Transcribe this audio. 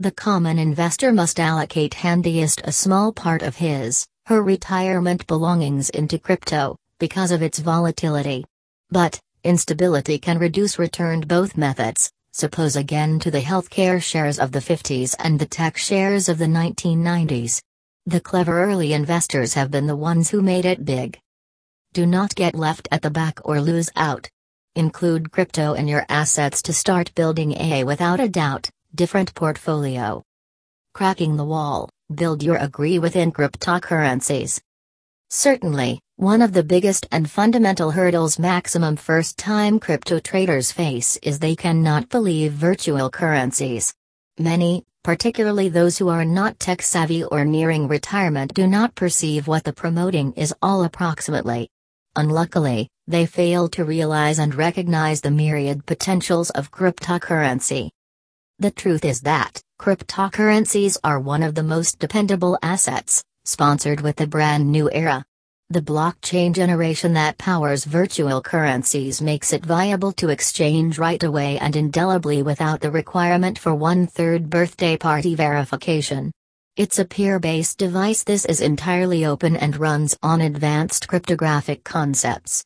The common investor must allocate handiest a small part of his, her retirement belongings into crypto, because of its volatility. But, instability can reduce returned both methods, suppose again to the healthcare shares of the 50s and the tech shares of the 1990s. The clever early investors have been the ones who made it big. Do not get left at the back or lose out. Include crypto in your assets to start building a without a doubt different portfolio. Cracking the wall, build your agree within cryptocurrencies. Certainly, one of the biggest and fundamental hurdles maximum first time crypto traders face is they cannot believe virtual currencies. Many, particularly those who are not tech savvy or nearing retirement, do not perceive what the promoting is all approximately. Unluckily, they fail to realize and recognize the myriad potentials of cryptocurrency. The truth is that, cryptocurrencies are one of the most dependable assets, sponsored with the brand new era. The blockchain generation that powers virtual currencies makes it viable to exchange right away and indelibly without the requirement for one third birthday party verification. It's a peer based device. This is entirely open and runs on advanced cryptographic concepts.